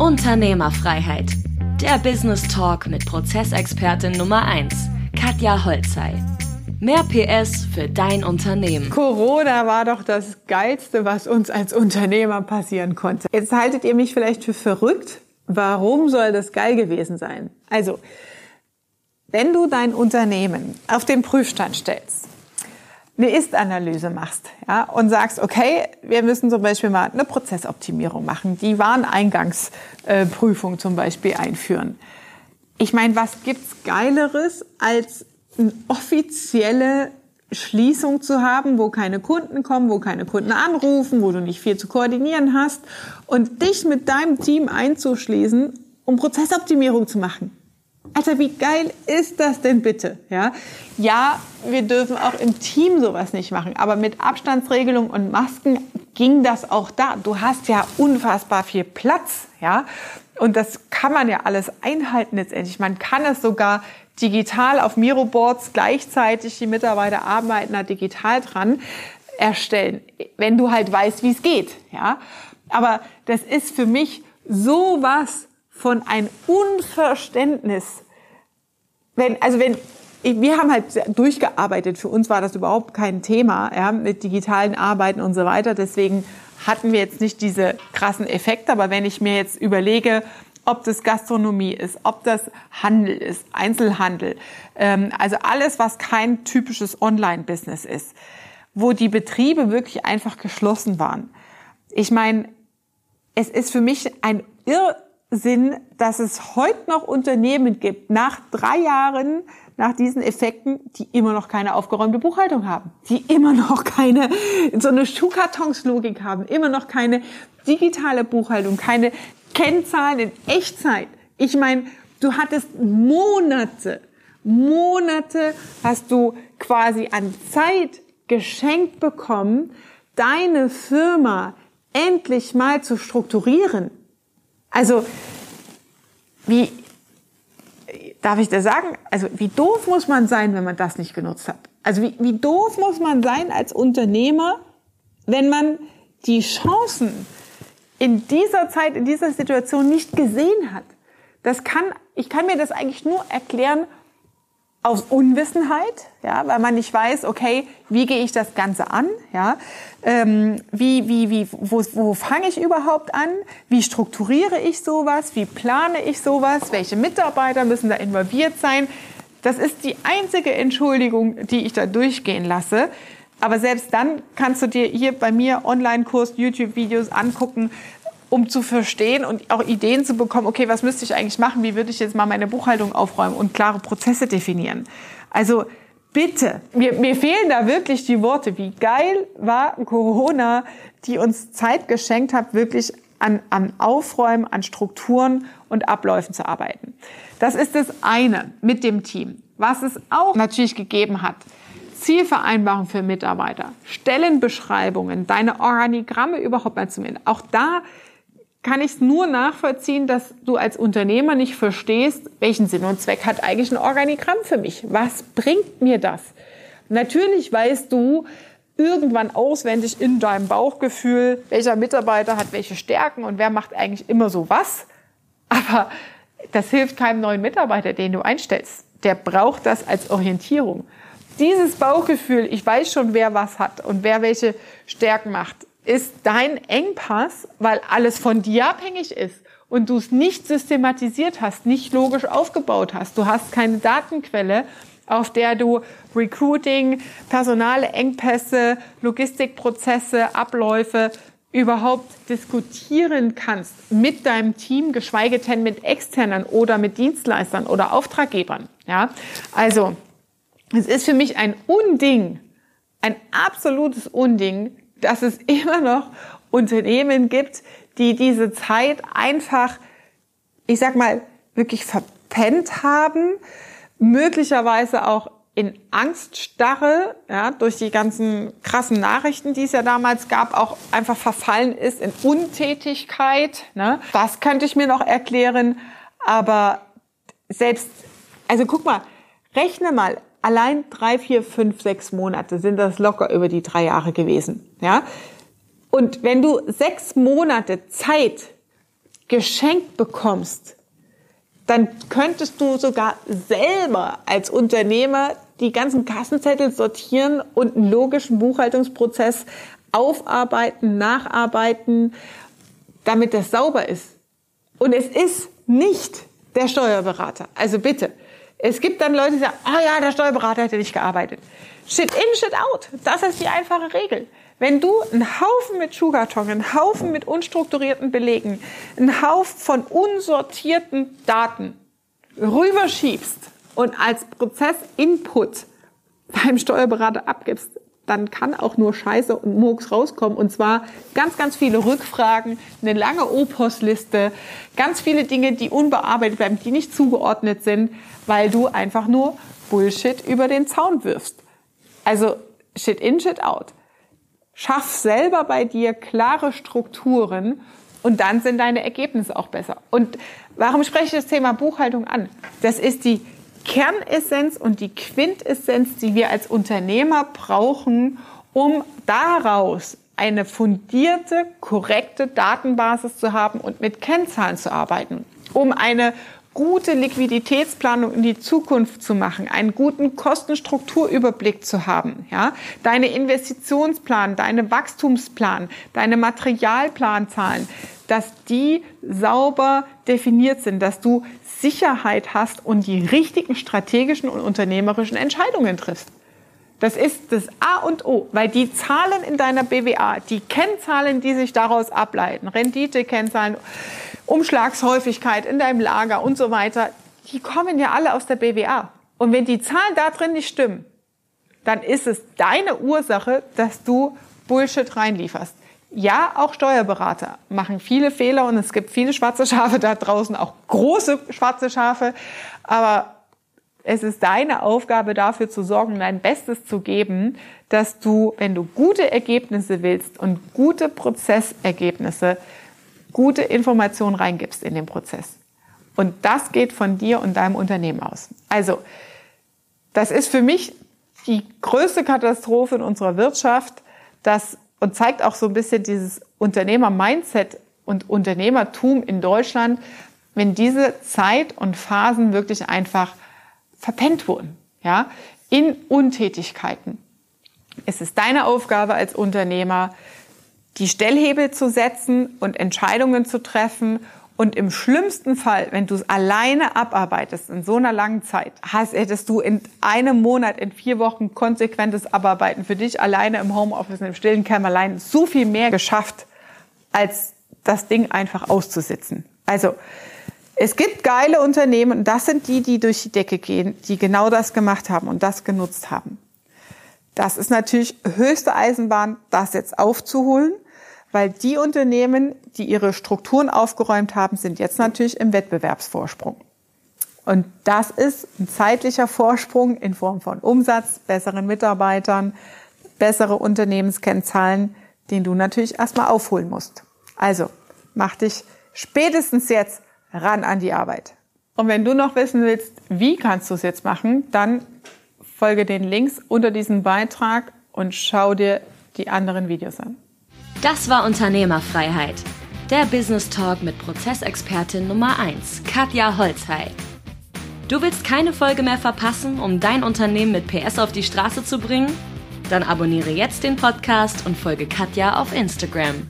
Unternehmerfreiheit. Der Business Talk mit Prozessexpertin Nummer 1, Katja Holzei. Mehr PS für dein Unternehmen. Corona war doch das Geilste, was uns als Unternehmer passieren konnte. Jetzt haltet ihr mich vielleicht für verrückt. Warum soll das geil gewesen sein? Also, wenn du dein Unternehmen auf den Prüfstand stellst, eine Ist-Analyse machst ja, und sagst, okay, wir müssen zum Beispiel mal eine Prozessoptimierung machen, die Wareneingangsprüfung zum Beispiel einführen. Ich meine, was gibt's Geileres, als eine offizielle Schließung zu haben, wo keine Kunden kommen, wo keine Kunden anrufen, wo du nicht viel zu koordinieren hast und dich mit deinem Team einzuschließen, um Prozessoptimierung zu machen. Alter, wie geil ist das denn bitte? Ja, ja, wir dürfen auch im Team sowas nicht machen, aber mit Abstandsregelung und Masken ging das auch da. Du hast ja unfassbar viel Platz, ja, und das kann man ja alles einhalten letztendlich. Man kann es sogar digital auf Miroboards gleichzeitig, die Mitarbeiter arbeiten da digital dran, erstellen, wenn du halt weißt, wie es geht, ja. Aber das ist für mich sowas von ein Unverständnis. Wenn, also wenn, wir haben halt durchgearbeitet. Für uns war das überhaupt kein Thema, ja, mit digitalen Arbeiten und so weiter. Deswegen hatten wir jetzt nicht diese krassen Effekte. Aber wenn ich mir jetzt überlege, ob das Gastronomie ist, ob das Handel ist, Einzelhandel, ähm, also alles, was kein typisches Online-Business ist, wo die Betriebe wirklich einfach geschlossen waren. Ich meine, es ist für mich ein Irr Sinn, dass es heute noch Unternehmen gibt, nach drei Jahren, nach diesen Effekten, die immer noch keine aufgeräumte Buchhaltung haben, die immer noch keine, so eine Schuhkartonslogik haben, immer noch keine digitale Buchhaltung, keine Kennzahlen in Echtzeit. Ich meine, du hattest Monate, Monate hast du quasi an Zeit geschenkt bekommen, deine Firma endlich mal zu strukturieren also, wie, darf ich das sagen? Also, wie doof muss man sein, wenn man das nicht genutzt hat? Also, wie, wie doof muss man sein als Unternehmer, wenn man die Chancen in dieser Zeit, in dieser Situation nicht gesehen hat? Das kann, ich kann mir das eigentlich nur erklären aus Unwissenheit, ja, weil man nicht weiß, okay, wie gehe ich das Ganze an, ja, ähm, wie, wie, wie, wo, wo fange ich überhaupt an, wie strukturiere ich sowas, wie plane ich sowas, welche Mitarbeiter müssen da involviert sein. Das ist die einzige Entschuldigung, die ich da durchgehen lasse. Aber selbst dann kannst du dir hier bei mir Online-Kurs, YouTube-Videos angucken, um zu verstehen und auch Ideen zu bekommen, okay, was müsste ich eigentlich machen, wie würde ich jetzt mal meine Buchhaltung aufräumen und klare Prozesse definieren. Also bitte, mir, mir fehlen da wirklich die Worte. Wie geil war Corona, die uns Zeit geschenkt hat, wirklich an, an Aufräumen, an Strukturen und Abläufen zu arbeiten. Das ist das eine mit dem Team. Was es auch natürlich gegeben hat, Zielvereinbarung für Mitarbeiter, Stellenbeschreibungen, deine Organigramme überhaupt mal zu nehmen. Auch da kann ich es nur nachvollziehen, dass du als Unternehmer nicht verstehst, welchen Sinn und Zweck hat eigentlich ein Organigramm für mich? Was bringt mir das? Natürlich weißt du irgendwann auswendig in deinem Bauchgefühl, welcher Mitarbeiter hat welche Stärken und wer macht eigentlich immer so was. Aber das hilft keinem neuen Mitarbeiter, den du einstellst. Der braucht das als Orientierung. Dieses Bauchgefühl, ich weiß schon, wer was hat und wer welche Stärken macht, ist dein Engpass, weil alles von dir abhängig ist und du es nicht systematisiert hast, nicht logisch aufgebaut hast. Du hast keine Datenquelle, auf der du Recruiting, personale Engpässe, Logistikprozesse, Abläufe überhaupt diskutieren kannst mit deinem Team, geschweige denn mit externen oder mit Dienstleistern oder Auftraggebern. Ja, also es ist für mich ein Unding, ein absolutes Unding, dass es immer noch Unternehmen gibt, die diese Zeit einfach, ich sag mal, wirklich verpennt haben, möglicherweise auch in Angststarre, ja, durch die ganzen krassen Nachrichten, die es ja damals gab, auch einfach verfallen ist in Untätigkeit. Ne? Das könnte ich mir noch erklären. Aber selbst, also guck mal, rechne mal, allein drei, vier, fünf, sechs Monate sind das locker über die drei Jahre gewesen. Ja? Und wenn du sechs Monate Zeit geschenkt bekommst, dann könntest du sogar selber als Unternehmer die ganzen Kassenzettel sortieren und einen logischen Buchhaltungsprozess aufarbeiten, nacharbeiten, damit das sauber ist. Und es ist nicht der Steuerberater. Also bitte. Es gibt dann Leute, die sagen, ah oh ja, der Steuerberater hätte nicht gearbeitet. Shit in, shit out. Das ist die einfache Regel. Wenn du einen Haufen mit Schuhkarton, einen Haufen mit unstrukturierten Belegen, einen Haufen von unsortierten Daten rüberschiebst und als Prozessinput beim Steuerberater abgibst, dann kann auch nur Scheiße und Murks rauskommen. Und zwar ganz, ganz viele Rückfragen, eine lange O-Post-Liste, ganz viele Dinge, die unbearbeitet bleiben, die nicht zugeordnet sind, weil du einfach nur Bullshit über den Zaun wirfst. Also Shit in, Shit out. Schaff selber bei dir klare Strukturen und dann sind deine Ergebnisse auch besser. Und warum spreche ich das Thema Buchhaltung an? Das ist die Kernessenz und die Quintessenz, die wir als Unternehmer brauchen, um daraus eine fundierte, korrekte Datenbasis zu haben und mit Kennzahlen zu arbeiten, um eine gute Liquiditätsplanung in die Zukunft zu machen, einen guten Kostenstrukturüberblick zu haben, ja, deine Investitionsplan, deine Wachstumsplan, deine Materialplanzahlen, dass die sauber definiert sind, dass du Sicherheit hast und die richtigen strategischen und unternehmerischen Entscheidungen triffst. Das ist das A und O, weil die Zahlen in deiner BWA, die Kennzahlen, die sich daraus ableiten, Rendite-Kennzahlen, Umschlagshäufigkeit in deinem Lager und so weiter, die kommen ja alle aus der BWA. Und wenn die Zahlen da drin nicht stimmen, dann ist es deine Ursache, dass du Bullshit reinlieferst. Ja, auch Steuerberater machen viele Fehler und es gibt viele schwarze Schafe da draußen, auch große schwarze Schafe. Aber es ist deine Aufgabe dafür zu sorgen, dein Bestes zu geben, dass du, wenn du gute Ergebnisse willst und gute Prozessergebnisse, gute Informationen reingibst in den Prozess. Und das geht von dir und deinem Unternehmen aus. Also, das ist für mich die größte Katastrophe in unserer Wirtschaft, dass, und zeigt auch so ein bisschen dieses Unternehmer-Mindset und Unternehmertum in Deutschland, wenn diese Zeit und Phasen wirklich einfach verpennt wurden, ja, in Untätigkeiten. Es ist deine Aufgabe als Unternehmer, die Stellhebel zu setzen und Entscheidungen zu treffen. Und im schlimmsten Fall, wenn du es alleine abarbeitest in so einer langen Zeit, hast, hättest du in einem Monat, in vier Wochen konsequentes Abarbeiten für dich alleine im Homeoffice, im stillen Kämmerlein so viel mehr geschafft, als das Ding einfach auszusitzen. Also, es gibt geile Unternehmen, das sind die, die durch die Decke gehen, die genau das gemacht haben und das genutzt haben. Das ist natürlich höchste Eisenbahn, das jetzt aufzuholen, weil die Unternehmen, die ihre Strukturen aufgeräumt haben, sind jetzt natürlich im Wettbewerbsvorsprung. Und das ist ein zeitlicher Vorsprung in Form von Umsatz, besseren Mitarbeitern, bessere Unternehmenskennzahlen, den du natürlich erstmal aufholen musst. Also, mach dich spätestens jetzt ran an die Arbeit. Und wenn du noch wissen willst, wie kannst du es jetzt machen, dann Folge den Links unter diesem Beitrag und schau dir die anderen Videos an. Das war Unternehmerfreiheit. Der Business Talk mit Prozessexpertin Nummer 1, Katja Holzhey. Du willst keine Folge mehr verpassen, um dein Unternehmen mit PS auf die Straße zu bringen? Dann abonniere jetzt den Podcast und folge Katja auf Instagram.